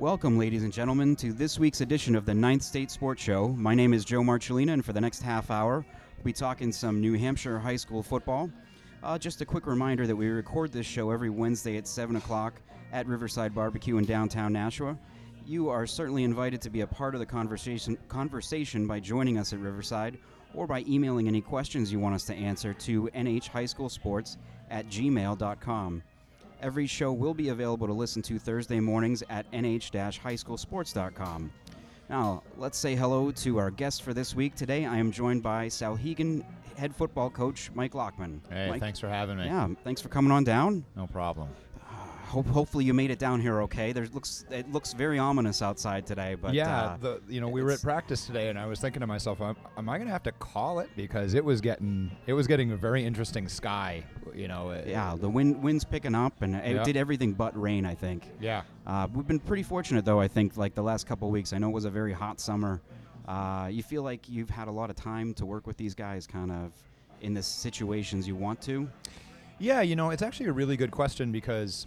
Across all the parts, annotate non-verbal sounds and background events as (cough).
Welcome, ladies and gentlemen, to this week's edition of the Ninth State Sports Show. My name is Joe Marcellina, and for the next half hour, we'll be talking some New Hampshire high school football. Uh, just a quick reminder that we record this show every Wednesday at 7 o'clock at Riverside Barbecue in downtown Nashua. You are certainly invited to be a part of the conversation, conversation by joining us at Riverside or by emailing any questions you want us to answer to nhhighschoolsports at gmail.com. Every show will be available to listen to Thursday mornings at nh-highschoolsports.com. Now, let's say hello to our guest for this week. Today, I am joined by Souhegan head football coach Mike Lockman. Hey, Mike, thanks for having me. Yeah, thanks for coming on down. No problem. Hope, hopefully you made it down here okay. There looks it looks very ominous outside today, but yeah, uh, the you know we were at practice today, and I was thinking to myself, am, am I going to have to call it because it was getting it was getting a very interesting sky. You know. it- yeah, the wind wind's picking up, and it Yeah. did everything but rain. I think. Yeah. Uh, we've been pretty fortunate, though. I think like the last couple of weeks. I know it was a very hot summer. Uh, you feel like you've had a lot of time to work with these guys, kind of in the situations you want to. Yeah, you know, it's actually a really good question because,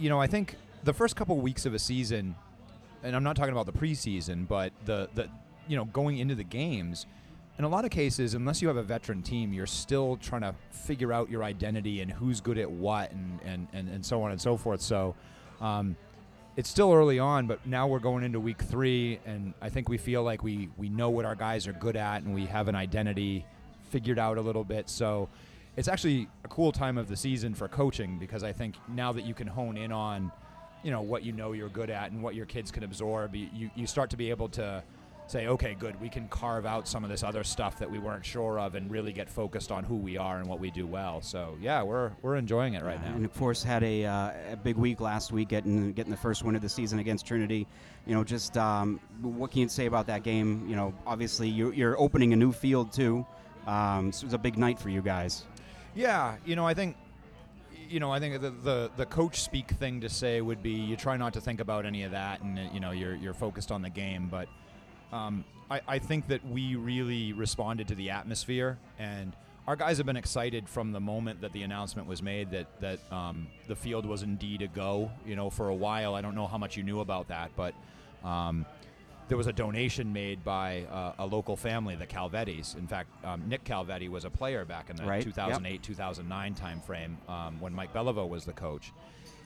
you know, I think the first couple weeks of a season, and I'm not talking about the preseason, but the the you know going into the games. In a lot of cases, unless you have a veteran team, you're still trying to figure out your identity and who's good at what and, and, and, and so on and so forth. So um, it's still early on, but now we're going into week three, and I think we feel like we, we know what our guys are good at and we have an identity figured out a little bit. So it's actually a cool time of the season for coaching because I think now that you can hone in on, you know, what you know you're good at and what your kids can absorb, you, you, start to be able to say, okay, good, we can carve out some of this other stuff that we weren't sure of and really get focused on who we are and what we do well. So yeah, we're we're enjoying it right now. And of course, had a, uh, a big week last week, getting getting the first win of the season against Trinity. You know, just um, what can you say about that game? You know, obviously you're, you're opening a new field too. Um, so it was a big night for you guys. Yeah, you know, I think you know, I think the, the the coach speak thing to say would be you try not to think about any of that, and you know, you're you're focused on the game. But um, I, I think that we really responded to the atmosphere, and our guys have been excited from the moment that the announcement was made that that um, the field was indeed a go. You know, for a while, I don't know how much you knew about that, but. Um, there was a donation made by uh, a local family, the Calvettis. In fact, um, Nick Calvetti was a player back in the Right, 2008 2009 timeframe um, when Mike Beliveau was the coach.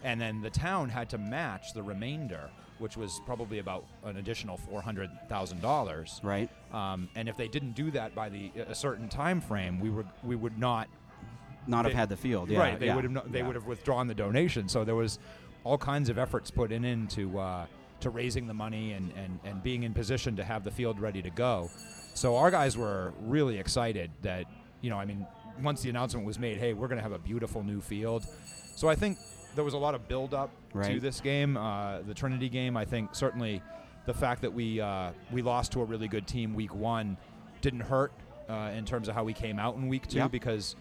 And then the town had to match the remainder, which was probably about an additional $400,000. Right. Um, and if they didn't do that by the a certain time frame, we were we would not Not have had the field. Yeah, right. They yeah, would have they yeah. would have withdrawn the donation. So there was all kinds of efforts put in into uh, to raising the money and, and and being in position to have the field ready to go. So our guys were really excited that you know I mean once the announcement was made, hey, we're going to have a beautiful new field. So I think there was a lot of build up to this game, uh, the Trinity game. I think certainly the fact that we uh, we lost to a really good team week one didn't hurt uh, in terms of how we came out in week two Yeah. because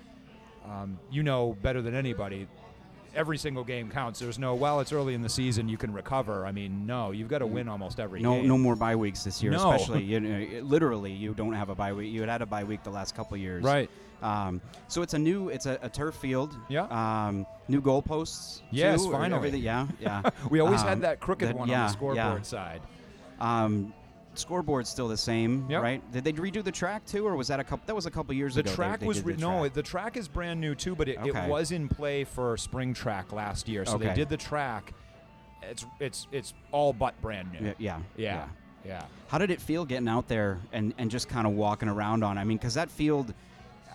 um, you know better than anybody. Every single game counts. There's no well. It's early in the season. You can recover. I mean, no. You've got to win almost every No, game. no more bye weeks this year, No. especially. You know, literally, you don't have a bye week. You had had a bye week the last couple of years. Right. Um, so it's a new, it's a, a turf field. Yeah. Um, new goalposts. Yes, too, finally. Yeah, yeah. (laughs) We always Um, had that crooked that- one yeah, on the scoreboard yeah. side. Um, scoreboard's still the same, Yep. right? Did they redo the track too, or was that a couple? That was a couple years The ago. they- track they was re- the no. The track is brand new too, but it, Okay. it was in play for spring track last year. So they did the track. It's it's it's all but brand new. Yeah, yeah, Yeah. Yeah. How did it feel getting out there and, and just kind of walking around on? I mean, because that field,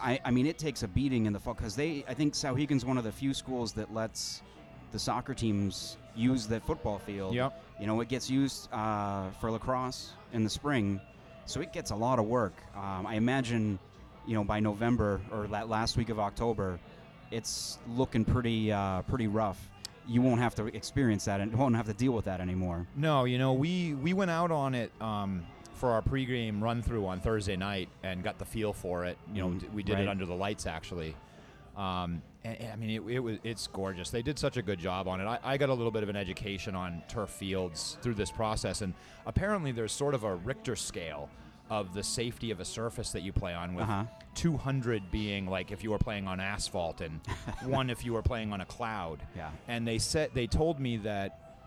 I, I mean, it takes a beating in the fall. Because they, I think Souhegan's one of the few schools that lets the soccer teams use the football field. Yep. You know, it gets used uh, for lacrosse in the spring, so it gets a lot of work. Um, I imagine, you know, by November or that last week of October, it's looking pretty uh, pretty rough. You won't have to experience that and won't have to deal with that anymore. No, you know, we we went out on it um, for our pregame run through on Thursday night and got the feel for it. You know, Mm, we did right. it under the lights actually. Um, and, and I mean, it, it was it's gorgeous. They did such a good job on it. I, I got a little bit of an education on turf fields through this process, and apparently there's sort of a Richter scale of the safety of a surface that you play on, with Uh-huh. 200 being like if you were playing on asphalt, and (laughs) one if you were playing on a cloud. Yeah. And they said they told me that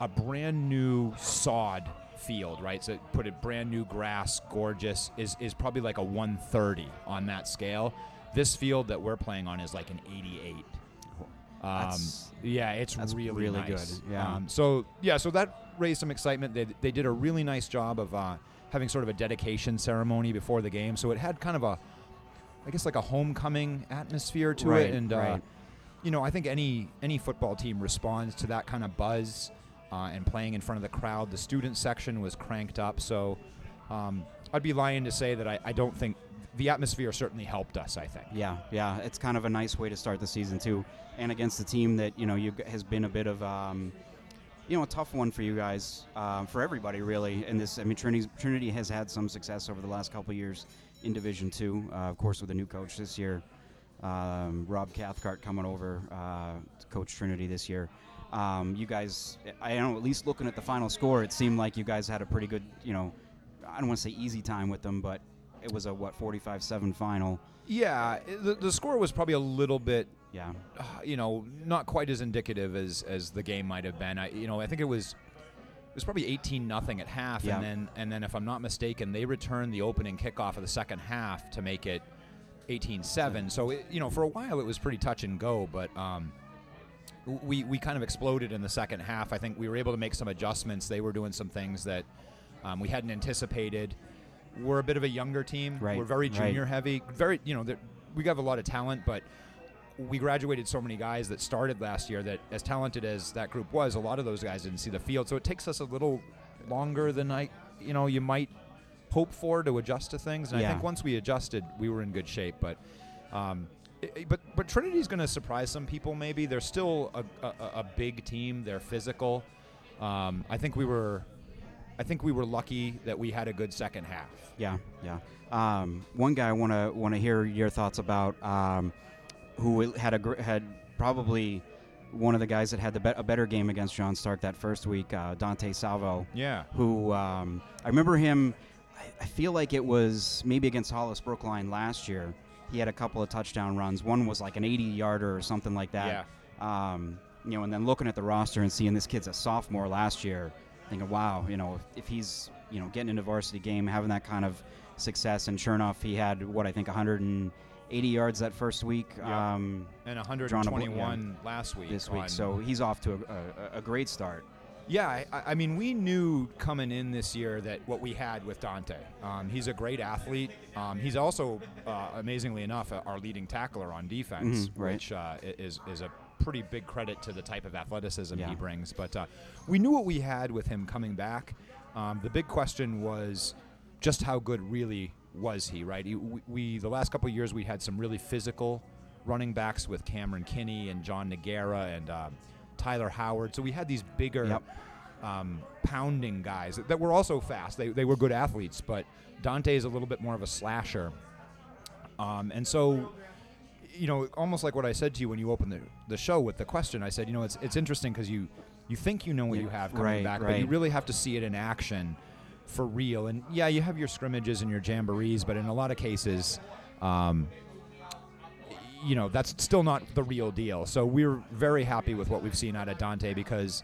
a brand new sod field, right? So put it brand new grass, gorgeous, is is probably like a 130 on that scale. This field that we're playing on is like an 88. Um, That's- yeah, it's that's really really nice. good, yeah. Um, so yeah, so that raised some excitement. They they did a really nice job of uh, having sort of a dedication ceremony before the game. So it had kind of a, I guess like a homecoming atmosphere to Right, it, and uh, you know, I think any any football team responds to that kind of buzz uh, and playing in front of the crowd. The student section was cranked up, so um, I'd be lying to say that I, I don't think the atmosphere certainly helped us. I think. Yeah, yeah, it's kind of a nice way to start the season too, and against a team that you know you has been a bit of um, you know a tough one for you guys, um, for everybody really. In this, I mean, Trinity Trinity has had some success over the last couple years in Division Two, uh, of course, with a new coach this year, um, Rob Cathcart coming over uh, to coach Trinity this year. Um, you guys, I don't know, at least looking at the final score, it seemed like you guys had a pretty good, you know, I don't want to say easy time with them, but it was a what 45-7 final. Yeah, the, the score was probably a little bit Yeah. uh, you know, not quite as indicative as as the game might have been. I, you know, I think it was it was probably 18 nothing at half, Yeah. and then and then if I'm not mistaken, they returned the opening kickoff of the second half to make it 18-7. So it, you know, for a while it was pretty touch and go, but um, we we kind of exploded in the second half. I think we were able to make some adjustments. They were doing some things that um, we hadn't anticipated. We're a bit of a younger team. Right, We're very right. junior heavy. Very, you know, we have a lot of talent, but we graduated so many guys that started last year that as talented as that group was, a lot of those guys didn't see the field. So it takes us a little longer than I, you know, you might hope for to adjust to things. And Yeah. I think once we adjusted, we were in good shape. But, um, but but Trinity's going to surprise some people. Maybe they're still a, a, a big team. They're physical. Um, I think we were, I think we were lucky that we had a good second half. Yeah, yeah. Um, one guy I want to want to hear your thoughts about, um, who had a gr- had probably one of the guys that had the be- a better game against John Stark that first week, uh, Dante Salvo. Yeah. Who um, I remember him. I, I feel like it was maybe against Hollis Brookline last year. He had a couple of touchdown runs. One was like an 80 yarder or something like that. Yeah. Um, you know, and then looking at the roster and seeing this kid's a sophomore last year, thinking, wow, you know, if, if he's you know getting into varsity game, having that kind of success, and sure enough, he had what I think 180 yards that first week. Yeah. Um, And Drawn a bl- 121 last week. this week, so he's off to a, a, a great start. Yeah, I, I mean, we knew coming in this year that what we had with Dante. Um, he's a great athlete. Um, he's also, uh, amazingly enough, uh, our leading tackler on defense, Mhm, right. which uh, is is a pretty big credit to the type of athleticism Yeah. he brings. But uh, we knew what we had with him coming back. Um, the big question was just how good really was he, right? He, we, we the last couple of years we had some really physical running backs with Cameron Kinney and John Nagara and um, Tyler Howard. So we had these bigger Yep. um, pounding guys that were also fast. They, they were good athletes, but Dante is a little bit more of a slasher. Um, and so, you know, almost like what I said to you when you opened the, the show with the question, I said, you know, it's, it's interesting because you, you think you know what you have coming right, back, but you really have to see it in action for real. And yeah, you have your scrimmages and your jamborees, but in a lot of cases, um, you know, that's still not the real deal. So we're very happy with what we've seen out of Dante because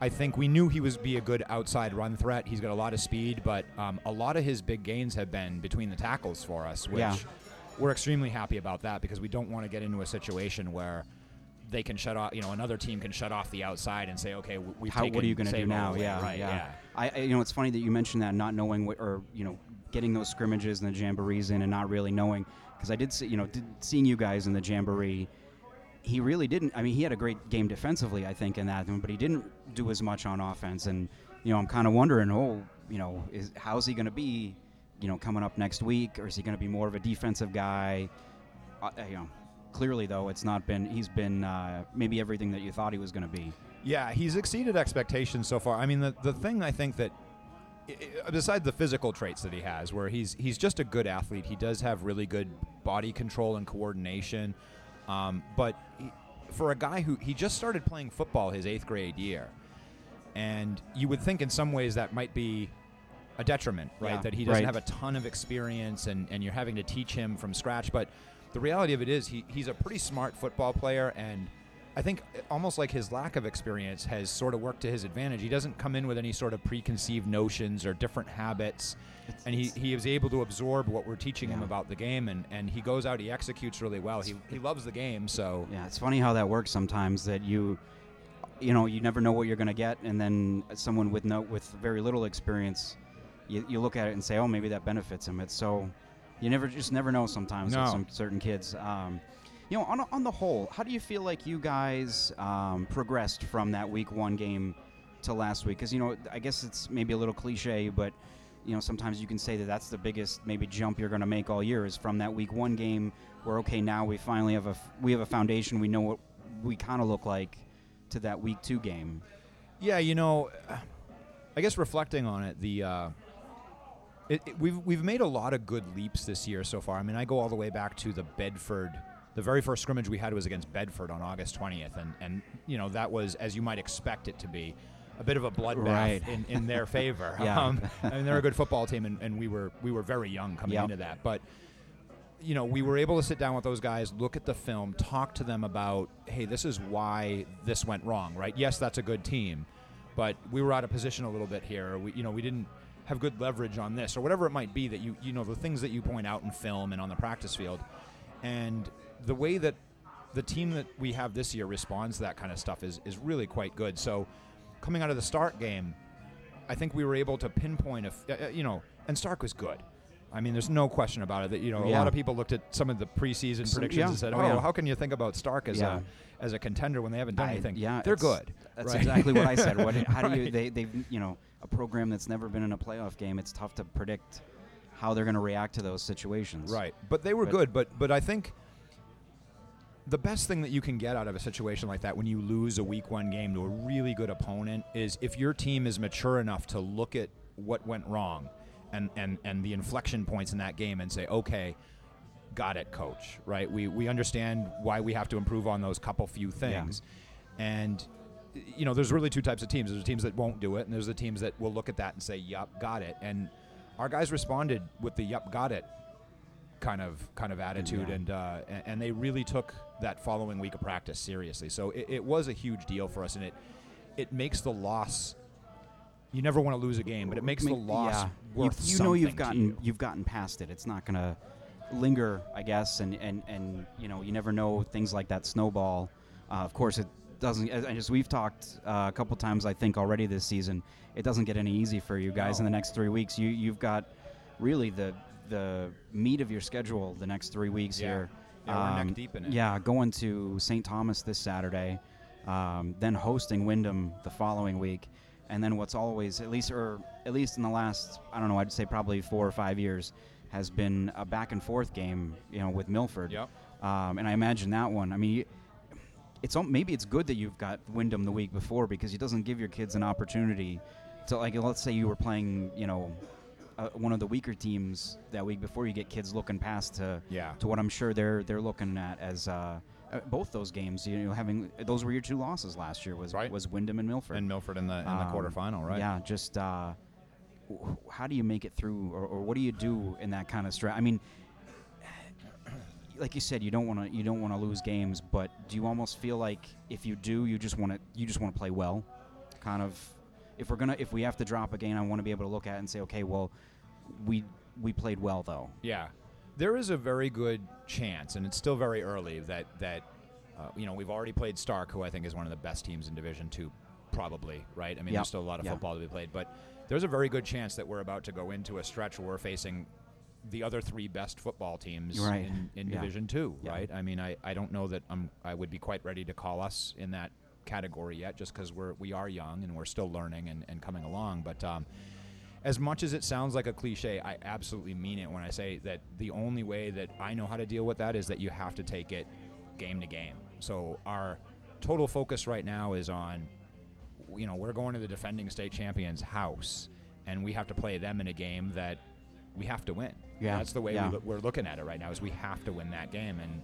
I think we knew he was be a good outside run threat. He's got a lot of speed, but um, a lot of his big gains have been between the tackles for us, which Yeah. We're extremely happy about that because we don't want to get into a situation where they can shut off, you know, another team can shut off the outside and say, okay, we- we've How, taken what are you going to do now? away. Yeah, right, yeah. I, I, you know, it's funny that you mentioned that, not knowing what, or you know, getting those scrimmages and the jamborees in, and not really knowing, because I did see, you know, did, seeing you guys in the jamboree. He really didn't. I mean, he had a great game defensively, I think, in that, but he didn't do as much on offense. And you know, I'm kind of wondering, oh, you know, is how's he going to be, you know, coming up next week, or is he going to be more of a defensive guy? Uh, you know, clearly though, it's not been. He's been uh, maybe everything that you thought he was going to be. Yeah, he's exceeded expectations so far. I mean, the the thing I think that i- besides the physical traits that he has, where he's he's just a good athlete. He does have really good body control and coordination. Um, but he, for a guy who he just started playing football his eighth grade year, and you would think in some ways that might be a detriment, right? Yeah, that he doesn't right. have a ton of experience and, and you're having to teach him from scratch. But the reality of it is he, he's a pretty smart football player and I think almost like his lack of experience has sort of worked to his advantage. He doesn't come in with any sort of preconceived notions or different habits, It's- and he, he is able to absorb what we're teaching him about the game, and, and he goes out, he executes really well. He, he loves the game, so Yeah, it's funny how that works sometimes. That you, you know, you never know what you're going to get, and then someone with no with very little experience, you, you look at it and say, oh, maybe that benefits him. It's so you never just never know sometimes No. with some certain kids. Um, you know, on on the whole, how do you feel like you guys um, progressed from that week one game to last week? Because you know, I guess it's maybe a little cliche, but you know, sometimes you can say that that's the biggest maybe jump you're going to make all year is from that week one game where okay, now we finally have a f- we have a foundation, we know what we kind of look like to that week two game. Yeah, you know, I guess reflecting on it, the uh, it, it- we've we've made a lot of good leaps this year so far. I mean, I go all the way back to the Bedford. The very first scrimmage we had was against Bedford on August 20th, and and you know that was as you might expect it to be. A bit of a bloodbath Right. in, in their favor. (laughs) Yeah. Um, I mean, they're a good football team, and, and we were we were very young coming Yep. into that. But you know, we were able to sit down with those guys, look at the film, talk to them about, hey, this is why this went wrong, right? Yes, that's a good team, but we were out of position a little bit here. We, you know, we didn't have good leverage on this, or whatever it might be that you, you know, the things that you point out in film and on the practice field, and the way that the team that we have this year responds to that kind of stuff is is really quite good. So, coming out of the start game, I think we were able to pinpoint, a f- uh, uh, you know, and Stark was good. I mean, there's no question about it. That you know, a lot of people looked at some of the preseason Some- predictions yeah. and said, Oh, "Oh, yeah. how can you think about Stark as Yeah. a as a contender when they haven't done I- anything?" yeah, they're good. That's right? exactly what I said. What? (laughs) How do you? They, they've you know a program that's never been in a playoff game. It's tough to predict how they're going to react to those situations. Right, but they were But- good. But but I think the best thing that you can get out of a situation like that when you lose a week one game to a really good opponent is if your team is mature enough to look at what went wrong and and and the inflection points in that game and say, okay. Got it, coach. Right? We we understand why we have to improve on those couple few things, and you know, there's really two types of teams. There's the teams that won't do it, and there's the teams that will look at that and say, "Yup, got it." And our guys responded with the "Yup, got it" kind of kind of attitude, Yeah. and uh, a- and they really took that following week of practice seriously. So it, it was a huge deal for us, and it it makes the loss. You never want to lose a game, but it makes the loss yeah. worth you, you know you've something to gotten you. you've gotten past it. It's not going to linger, I guess, and, and, and you know you never know things like that snowball. Uh, of course, it doesn't. As, as we've talked uh, a couple times, I think already this season, it doesn't get any easy for you guys in the next three weeks. You you've got really the the meat of your schedule the next three weeks Yeah. here. Um, Yeah, we're neck deep in it. Yeah, going to St. Thomas this Saturday, um, then hosting Windham the following week, and then what's always at least or at least in the last I don't know I'd say probably four or five years has been a back and forth game you know with Milford. Yep. Um, and I imagine that one. I mean. It's maybe it's good that you've got Windham the week before because it doesn't give your kids an opportunity to like let's say you were playing you know uh, one of the weaker teams that week before you get kids looking past to Yeah. to what I'm sure they're they're looking at as uh, uh, both those games. You know, having those were your two losses last year was Right. was Windham and Milford And Milford in the in the Um, quarterfinal, right? Yeah, just uh, w- how do you make it through, or, or what do you do in that kind of stress? I mean, like you said, you don't want to you don't want to lose games, but do you almost feel like if you do, you just want to you just want to play well, kind of. If we're gonna if we have to drop a game, I want to be able to look at it and say, okay, well, we we played well though. Yeah, there is a very good chance, and it's still very early that that uh, you know we've already played Stark, who I think is one of the best teams in Division Two, probably right. I mean, Yep. there's still a lot of Yeah. football to be played, but there's a very good chance that we're about to go into a stretch where we're facing the other three best football teams Right. in, in Yeah. Division Two, Yeah. right? I mean, I, I don't know that I'm I would be quite ready to call us in that category yet, just because we're we are young and we're still learning and, and coming along, but. Um, as much as it sounds like a cliche, I absolutely mean it when I say that the only way that I know how to deal with that is that you have to take it game to game. So our total focus right now is on, you know, we're going to the defending state champions' house, and we have to play them in a game that we have to win. Yeah, that's the way yeah. we, we're looking at it right now. Is we have to win that game, and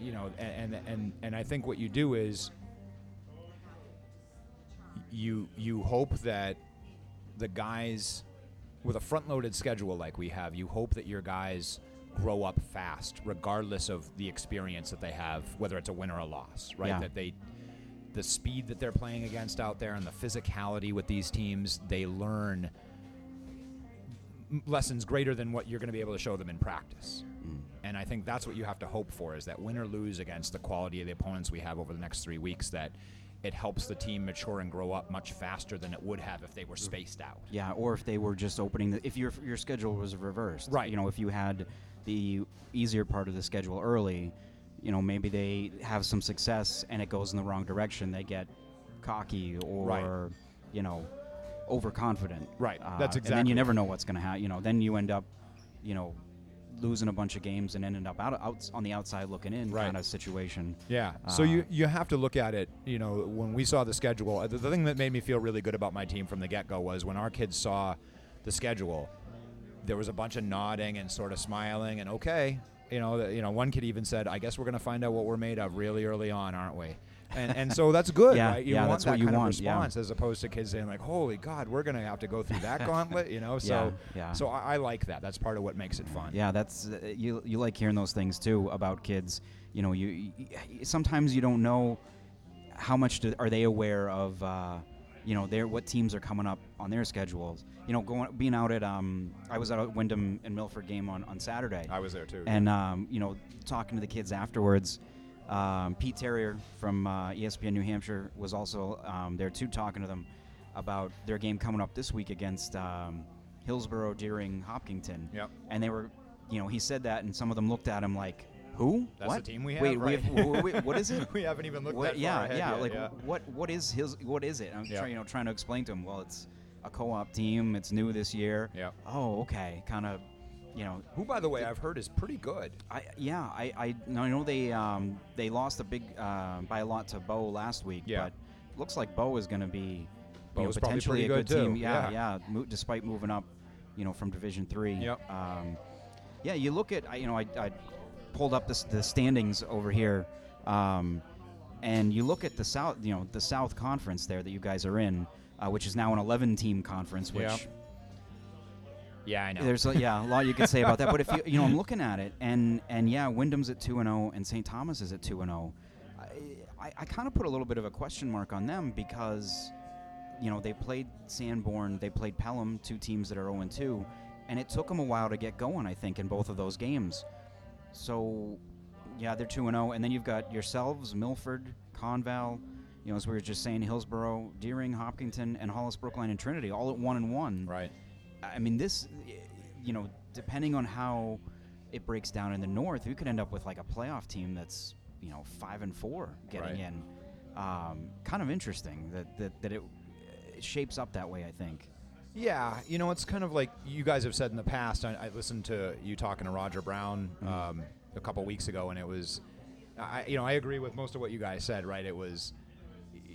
you know, and and and, and I think what you do is you you hope that the guys with a front-loaded schedule like we have, you hope that your guys grow up fast, regardless of the experience that they have, whether it's a win or a loss, right? Yeah. That they the speed that they're playing against out there and the physicality with these teams, they learn lessons greater than what you're going to be able to show them in practice. Mm. And I think that's what you have to hope for is that win or lose against the quality of the opponents we have over the next three weeks, that it helps the team mature and grow up much faster than it would have if they were spaced out. Yeah, or if they were just opening the, if your your schedule was reversed, Right. You know, if you had the easier part of the schedule early, you know, maybe they have some success and it goes in the wrong direction. They get cocky or Right. you know, overconfident. Right. Uh, That's exactly. And then you never know what's going to happen. You know, then you end up, you know, losing a bunch of games and ended up out, out on the outside looking in Right. kind of situation. Yeah. So you Uh, you have to look at it. You know, when we saw the schedule, uh, the, the thing that made me feel really good about my team from the get go was when our kids saw the schedule. There was a bunch of nodding and sort of smiling and okay. You know, the, you know, one kid even said, "I guess we're going to find out what we're made of really early on, aren't we?" And and so that's good, Yeah, right? You yeah, want that's that what you kind want, of yeah. response as opposed to kids saying like, "Holy God, we're going to have to go through that gauntlet," you know? (laughs) So Yeah, yeah. so I, I like that. That's part of what makes it fun. Yeah, that's uh, you. You like hearing those things too about kids. You know, you, you sometimes you don't know how much do, are they aware of. Uh, you know, their what teams are coming up on their schedules. You know, going being out at um, I was out at Windham and Milford game on on Saturday, I was there too. and um, you know, talking to the kids afterwards. Um, Pete Terrier from uh, ESPN New Hampshire was also um, there too, talking to them about their game coming up this week against um, Hillsborough, Deering, Hopkinton. Yep. And they were, you know, he said that, and some of them looked at him like, "Who? That's what? the team we have, Wait, right? we have wh- wh- what is it? (laughs) we haven't even looked What- that yeah, far ahead yeah. yet, like, yeah. what? What is his? What is it? I'm Yeah. trying, you know, trying to explain to him. Well, it's a co-op team. It's new this year. Yeah. Oh, okay. Kind of, you know, Who, by the way, I've heard is pretty good. I yeah, I I, I know they um they lost a big uh, by a lot to Bow last week, Yeah. but looks like Bow is going to be you know, potentially a good, good, team. Yeah, Yeah. yeah. mo- despite moving up, you know, from Division Three. Yep. Um, yeah, you look at I- you know I, I pulled up this, the standings over here, um, and you look at the south you know the South Conference there that you guys are in, uh, which is now an 11 team conference, which. Yeah. Yeah, I know. There's a, yeah a lot you could say about that, but if you you know I'm (laughs) looking at it and and yeah Windham's at two and zero and St. Thomas is at two and zero. I, I kind of put a little bit of a question mark on them because you know they played Sanborn, they played Pelham, two teams that are zero and two, and it took them a while to get going. I think in both of those games. So yeah, they're two and zero, and then you've got yourselves, Milford, Conval. You know, as we were just saying, Hillsborough, Deering, Hopkinton, and Hollis, Brookline, and Trinity, all at one and one. right. I mean, this, you know, depending on how it breaks down in the north, we could end up with like a playoff team that's, you know, five and four getting Right. in. Um, kind of interesting that that, that it, it shapes up that way. I think. Yeah, you know, it's kind of like you guys have said in the past. I, I listened to you talking to Roger Brown um, a couple weeks ago, and it was, I, you know, I agree with most of what you guys said. Right? It was,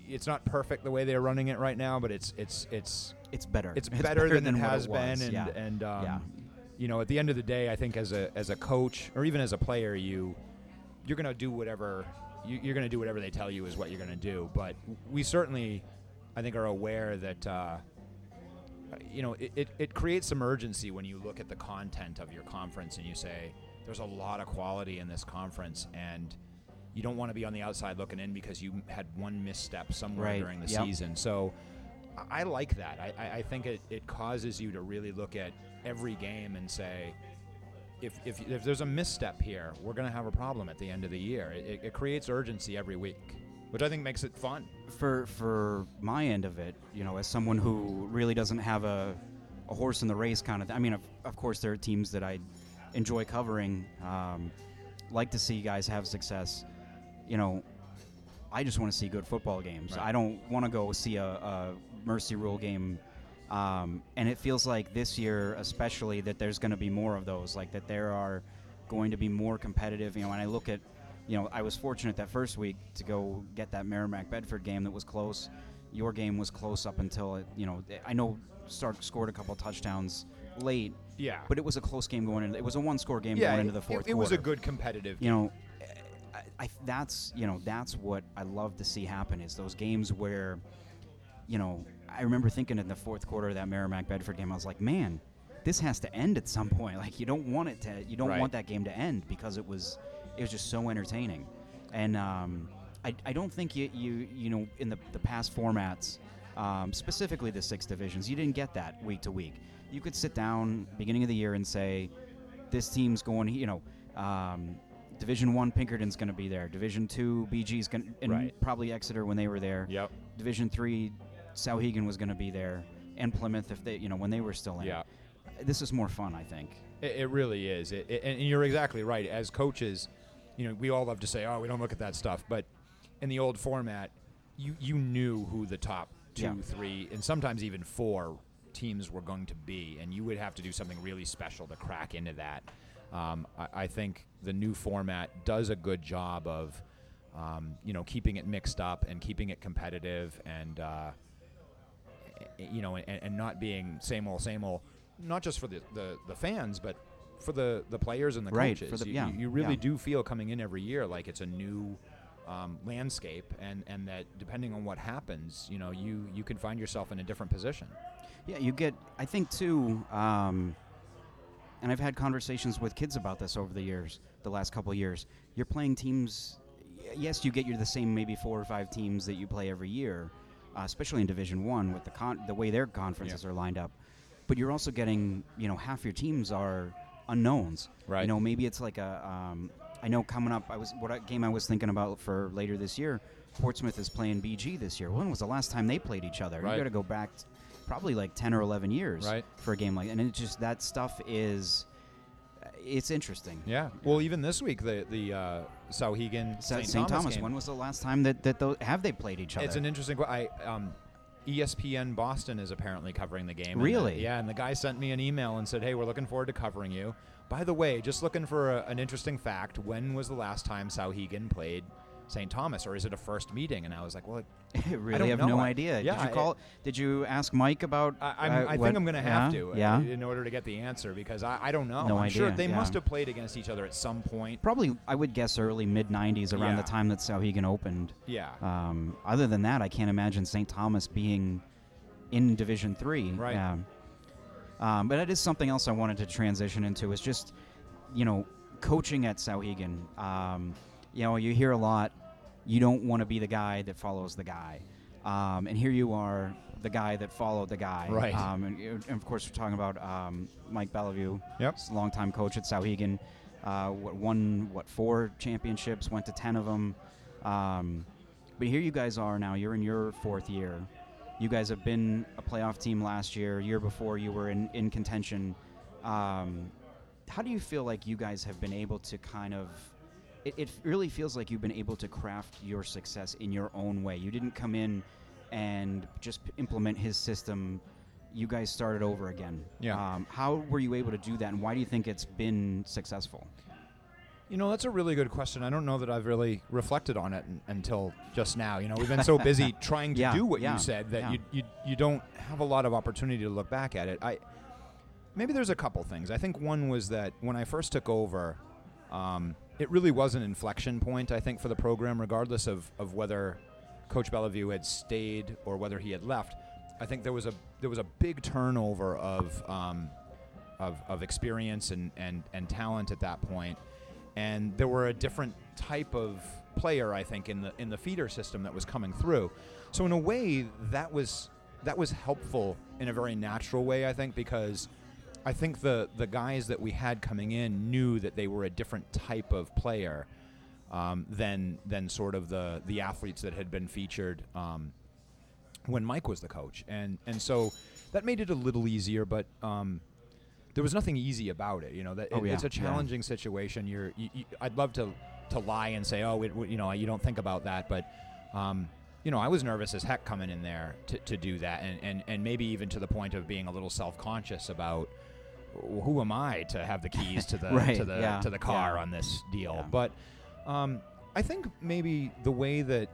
it's not perfect the way they're running it right now, but it's it's it's It's better. it's (laughs) better, than, it what has was. been, and yeah. and um, Yeah. you know, at the end of the day, I think as a as a coach or even as a player, you you're gonna do whatever you, you're gonna do whatever they tell you is what you're gonna do. But we certainly, I think, are aware that. Uh, you know, it, it, it creates some urgency when you look at the content of your conference and you say, there's a lot of quality in this conference, and you don't want to be on the outside looking in because you had one misstep somewhere Right, during the yep. season. So I, like that. I, I, think it, it causes you to really look at every game and say, if, if, if there's a misstep here, we're going to have a problem at the end of the year. It, it, it creates urgency every week, which I think makes it fun. for for my end of it, you know, as someone who really doesn't have a, a horse in the race kind of. Th- I mean, of, of course, there are teams that I enjoy covering, um, like to see guys have success. You know, I just want to see good football games. Right. I don't want to go see a, a mercy rule game. Um, and it feels like this year, especially, that there's going to be more of those. Like that, there are going to be more competitive. You know, when I look at you know, I was fortunate that first week to go get that Merrimack Bedford game that was close. Your game was close up until it, you know, I know Stark scored a couple touchdowns late, Yeah. but it was a close game going into. It was a one-score game yeah, going into the fourth it, it was a good competitive You know, I, that's you know that's what I love to see happen is those games where, you know, I remember thinking in the fourth quarter of that Merrimack Bedford game, I was like, man, this has to end at some point. (laughs) Like you don't want it to, you don't Right. want that game to end because it was, it was just so entertaining, and um, I, I don't think you, you you know in the, the past formats, um, specifically the six divisions, you didn't get that week to week. You could sit down beginning of the year and say, this team's going, you know, um, Division One Pinkerton's going to be there. Division Two BG's going, and Right. probably Exeter when they were there. Yep. Division Three Souhegan was going to be there, and Plymouth if they, you know, when they were still in. Yeah. This is more fun, I think. It, it really is. It, it- and you're exactly right. As coaches, you know, we all love to say, "Oh, we don't look at that stuff," but in the old format, you you knew who the top two, Yeah. three, and sometimes even four teams were going to be, and you would have to do something really special to crack into that. Um, I, I think the new format does a good job of, um, you know, keeping it mixed up and keeping it competitive, and uh, you know, and, and not being same old, same old, not just for the, the, the fans, but for the, the players and the Right, coaches. the- you, yeah, you really yeah. do feel coming in every year like it's a new um, landscape, and, and that depending on what happens, you know, you, you can find yourself in a different position. Yeah, you get. I think too, um, and I've had conversations with kids about this over the years, the last couple of years. You're playing teams. Yes, you get your the same maybe four or five teams that you play every year, uh, especially in Division One with the con- the way their conferences are lined up. But you're also getting, you know, half your teams are unknowns. Right. You know, maybe it's like a. Um, I know coming up, I was what I- game I was thinking about for later this year. Portsmouth is playing BG this year. When was the last time they played each other? Right. You got to go back t- probably like 10 or 11 years Right. for a game like that. and it just that stuff is it's interesting Yeah. Well, even this week, the the uh, Souhegan St. St. Thomas, game. when was the last time that that those, have they played each other It's an interesting. I um, ESPN Boston is apparently covering the game. and the- Really? yeah, and the guy sent me an email and said, "Hey, we're looking forward to covering you." By the way, just looking for a, an interesting fact. When was the last time Souhegan played St. Thomas, or is it a first meeting? And I was like, "Well, (laughs) I really have know. no I- idea yeah, did you I- call did you ask Mike about I, uh, I think I'm going to have yeah? to, uh, yeah in order to get the answer because I, I don't know. No I'm sure they yeah. must have played against each other at some point. probably I would guess early mid 90s around the time that Souhegan opened Yeah. um, other than that I can't imagine St. Thomas being in Division 3 Right. Yeah. Um, but it is something else I wanted to transition into. Is just, you know, coaching at Souhegan. Um, you know, you hear a lot. You don't want to be the guy that follows the guy, um, and here you are, the guy that followed the guy. Right. Um, and, and of course, we're talking about um, Mike Beliveau. Yep. He's a longtime coach at Souhegan. Uh, what won what four championships? Went to ten of them. Um, but here you guys are now. You're in your fourth year. You guys have been a playoff team last year. Year before, you were in, in contention. Um, how do you feel like you guys have been able to kind of? It, it really feels like you've been able to craft your success in your own way. You didn't come in and just p- implement his system. You guys started over again. Yeah. Um, how were you able to do that, and why do you think it's been successful? You know, that's a really good question. I don't know that I've really reflected on it n- until just now. You know, we've been so (laughs) busy trying to Yeah, do what yeah, you said that yeah. you, you you don't have a lot of opportunity to look back at it. I maybe there's a couple things. I think one was that when I first took over, um, it really was an inflection point. I think for the program, regardless of of whether Coach Beliveau had stayed or whether he had left. I think there was a there was a big turnover of um, of, of experience and, and, and talent at that point. And there were a different type of player, I think, in the in the feeder system that was coming through. So in a way, that was that was helpful in a very natural way, I think, because I think the the guys that we had coming in knew that they were a different type of player um, than than sort of the the athletes that had been featured um, when Mike was the coach, and and so that made it a little easier, but. Um, there was nothing easy about it, you know. That Oh, it- it's yeah, a yeah. challenging situation. You're, you, you, I'd love to to lie and say, oh, it, you know, you don't think about that, but um, you know, I was nervous as heck coming in there to, to do that, and, and and maybe even to the point of being a little self conscious about "Wh- who am I to have the keys to (laughs) the Right, to the yeah, to the car yeah. on this deal. Yeah. But um, I think maybe the way that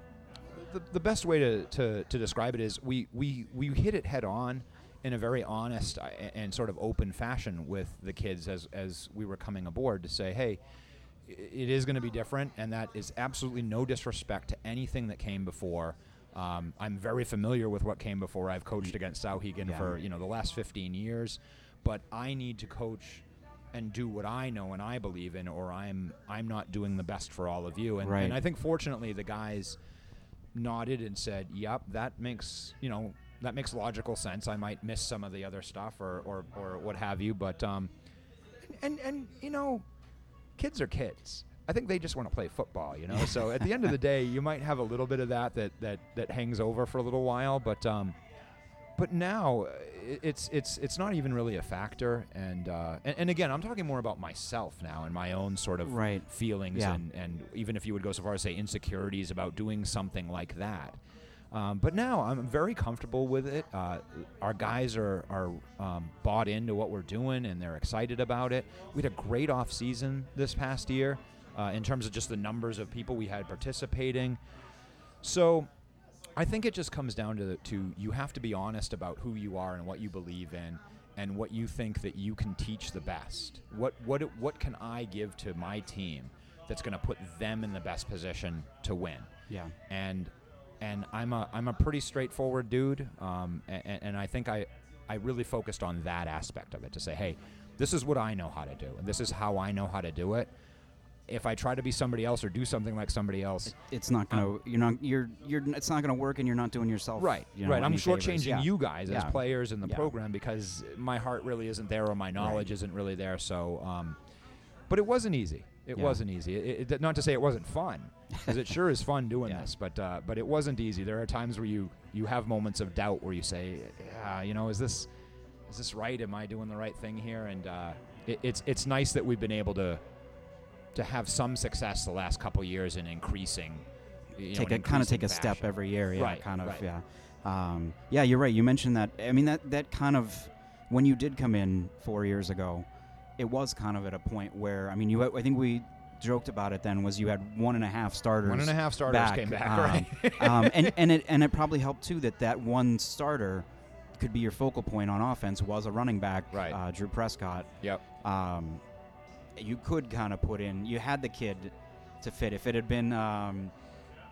the, the best way to, to, to describe it is we, we, we hit it head on in a very honest uh, and sort of open fashion with the kids as, as we were coming aboard to say, hey, it is going to be different, and that is absolutely no disrespect to anything that came before. Um, I'm very familiar with what came before. I've coached against Souhegan for you know the last 15 years, but I need to coach and do what I know and I believe in, or I'm I'm not doing the best for all of you. And, Right. and I think fortunately the guys nodded and said, "Yep, that makes you know that makes logical sense. I might miss some of the other stuff or or, or what have you, but um, and and you know, kids are kids." I think they just want to play football, you know. So at the end of the (laughs) day, you might have a little bit of that that that that hangs over for a little while, but um, but now uh, it's it's it's not even really a factor and, uh, and and again i'm talking more about myself now and my own sort of Right. feelings Yeah. and and even if you would go so far as say insecurities about doing something like that um, but now I'm very comfortable with it. Uh, our guys are are um, bought into what we're doing and they're excited about it. We had a great off season this past year uh, in terms of just the numbers of people we had participating. So I think it just comes down to to you have to be honest about who you are and what you believe in and what you think that you can teach the best. What what what can I give to my team that's going to put them in the best position to win? Yeah. and and I'm a I'm a pretty straightforward dude, um, and, and I think I I really focused on that aspect of it to say, hey, this is what I know how to do, and this is how I know how to do it. If I try to be somebody else or do something like somebody else, It's not gonna. you're not. You're. You're. It's not gonna work, and you're not doing yourself. right, You know, right, I'm shortchanging Yeah. you guys as Yeah. players in the Yeah. program because my heart really isn't there or my knowledge isn't really there. So, um, but it wasn't easy. It wasn't easy. It, it, not to say it wasn't fun, because it sure is fun doing (laughs) this. But uh, but it wasn't easy. There are times where you you have moments of doubt where you say, yeah, you know, is this is this right? Am I doing the right thing here? And uh, it, it's it's nice that we've been able to to have some success the last couple years in increasing. You know, take in a kind of take a step every year. Yeah, Right, kind of. right. Yeah, um, yeah. You're right. You mentioned that. I mean, that that kind of when you did come in four years ago, it was kind of at a point where I mean, you. I think we joked about it then. Was you had one and a half starters. One and a half starters back, came back, um, right? (laughs) um, and (laughs) and it and it probably helped too that that one starter could be your focal point on offense was a running back, Right. Uh, Drew Prescott. yep. Um, you could kind of put in. You had the kid to fit. If it had been, um,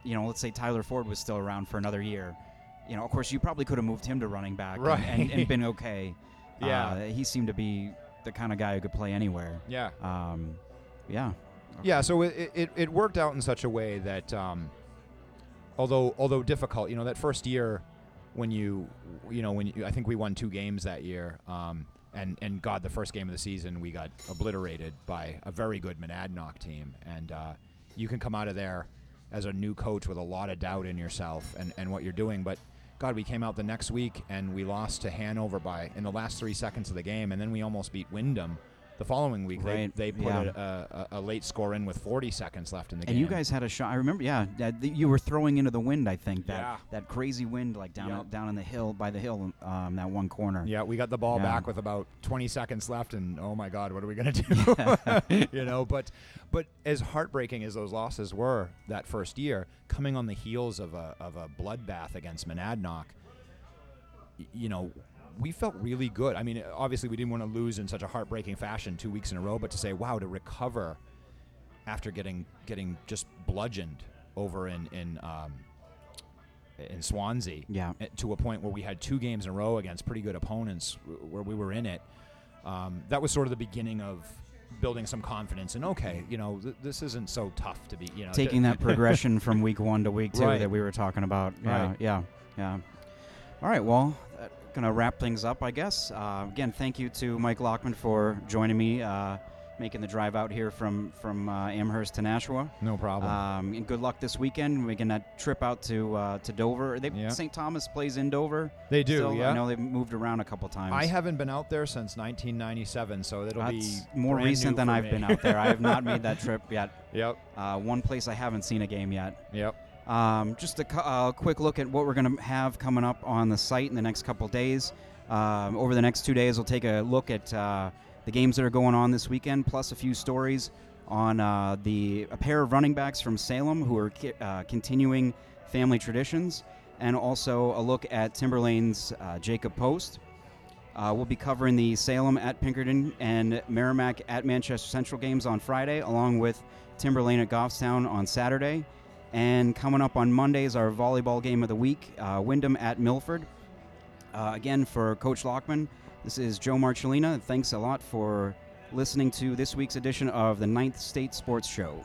you know, let's say Tyler Ford was still around for another year. You know, of course, you probably could have moved him to running back and- and, and, been okay. (laughs) Yeah. Uh, he seemed to be the kind of guy who could play anywhere. Yeah. Um, yeah. Yeah, so it, it, it worked out in such a way that, um, although although difficult, you know, that first year when you, you know, when you, I think we won two games that year, um, and and God, the first game of the season we got obliterated by a very good Monadnock team, and uh, you can come out of there as a new coach with a lot of doubt in yourself and, and what you're doing, but. God, we came out the next week and we lost to Hanover by in the last three seconds of the game, and then we almost beat Windham the following week. Right, They, they put yeah. a, a, a late score in with 40 seconds left in the game. And you guys had a shot. I remember, yeah, that, th- you were throwing into the wind. I think that Yeah. that crazy wind, like down Yep. down in the hill by the hill, um, that one corner. Yeah, we got the ball Yeah. back with about 20 seconds left, and oh my God, what are we gonna do? (laughs) you know, but but as heartbreaking as those losses were that first year, coming on the heels of a of a bloodbath against Monadnock, you know. We felt really good. I mean, obviously, we didn't want to lose in such a heartbreaking fashion two weeks in a row, but to say, "Wow!" to recover after getting getting just bludgeoned over in in um, in Swanzey, Yeah. eh, to a point where we had two games in a row against pretty good opponents where we were in it. Um, that was sort of the beginning of building some confidence and okay, you know, th- this isn't so tough to be, you know, taking that progression from (laughs) week one to week two Right. that we were talking about. Yeah, Right. yeah, yeah. All right, well, that, gonna wrap things up, I guess. Uh, again, thank you to Mike Lockman for joining me, uh, making the drive out here from from uh, Amherst to Nashua. no problem. Um, and good luck this weekend, We're going to trip out to uh, to Dover. They, Yeah. St. Thomas plays in Dover. they do, still. yeah. I know they've moved around a couple times. I haven't been out there since 1997, so it'll That's be more recent than I've me. been out there. I have not (laughs) made that trip yet. Yep, Uh, one place I haven't seen a game yet. yep. Um, just a uh, quick look at what we're going to have coming up on the site in the next couple days. Um, over the next two days, we'll take a look at uh, the games that are going on this weekend, plus a few stories on uh, the a pair of running backs from Salem who are ki- uh, continuing family traditions, and also a look at Timberlane's uh, Jacob Post. Uh, we'll be covering the Salem at Pinkerton and Merrimack at Manchester Central games on Friday, along with Timberlane at Goffstown on Saturday. And coming up on Monday is our volleyball game of the week, uh, Windham at Milford. Uh, again, for Coach Lockman, this is Joe Marcellina. Thanks a lot for listening to this week's edition of the Ninth State Sports Show.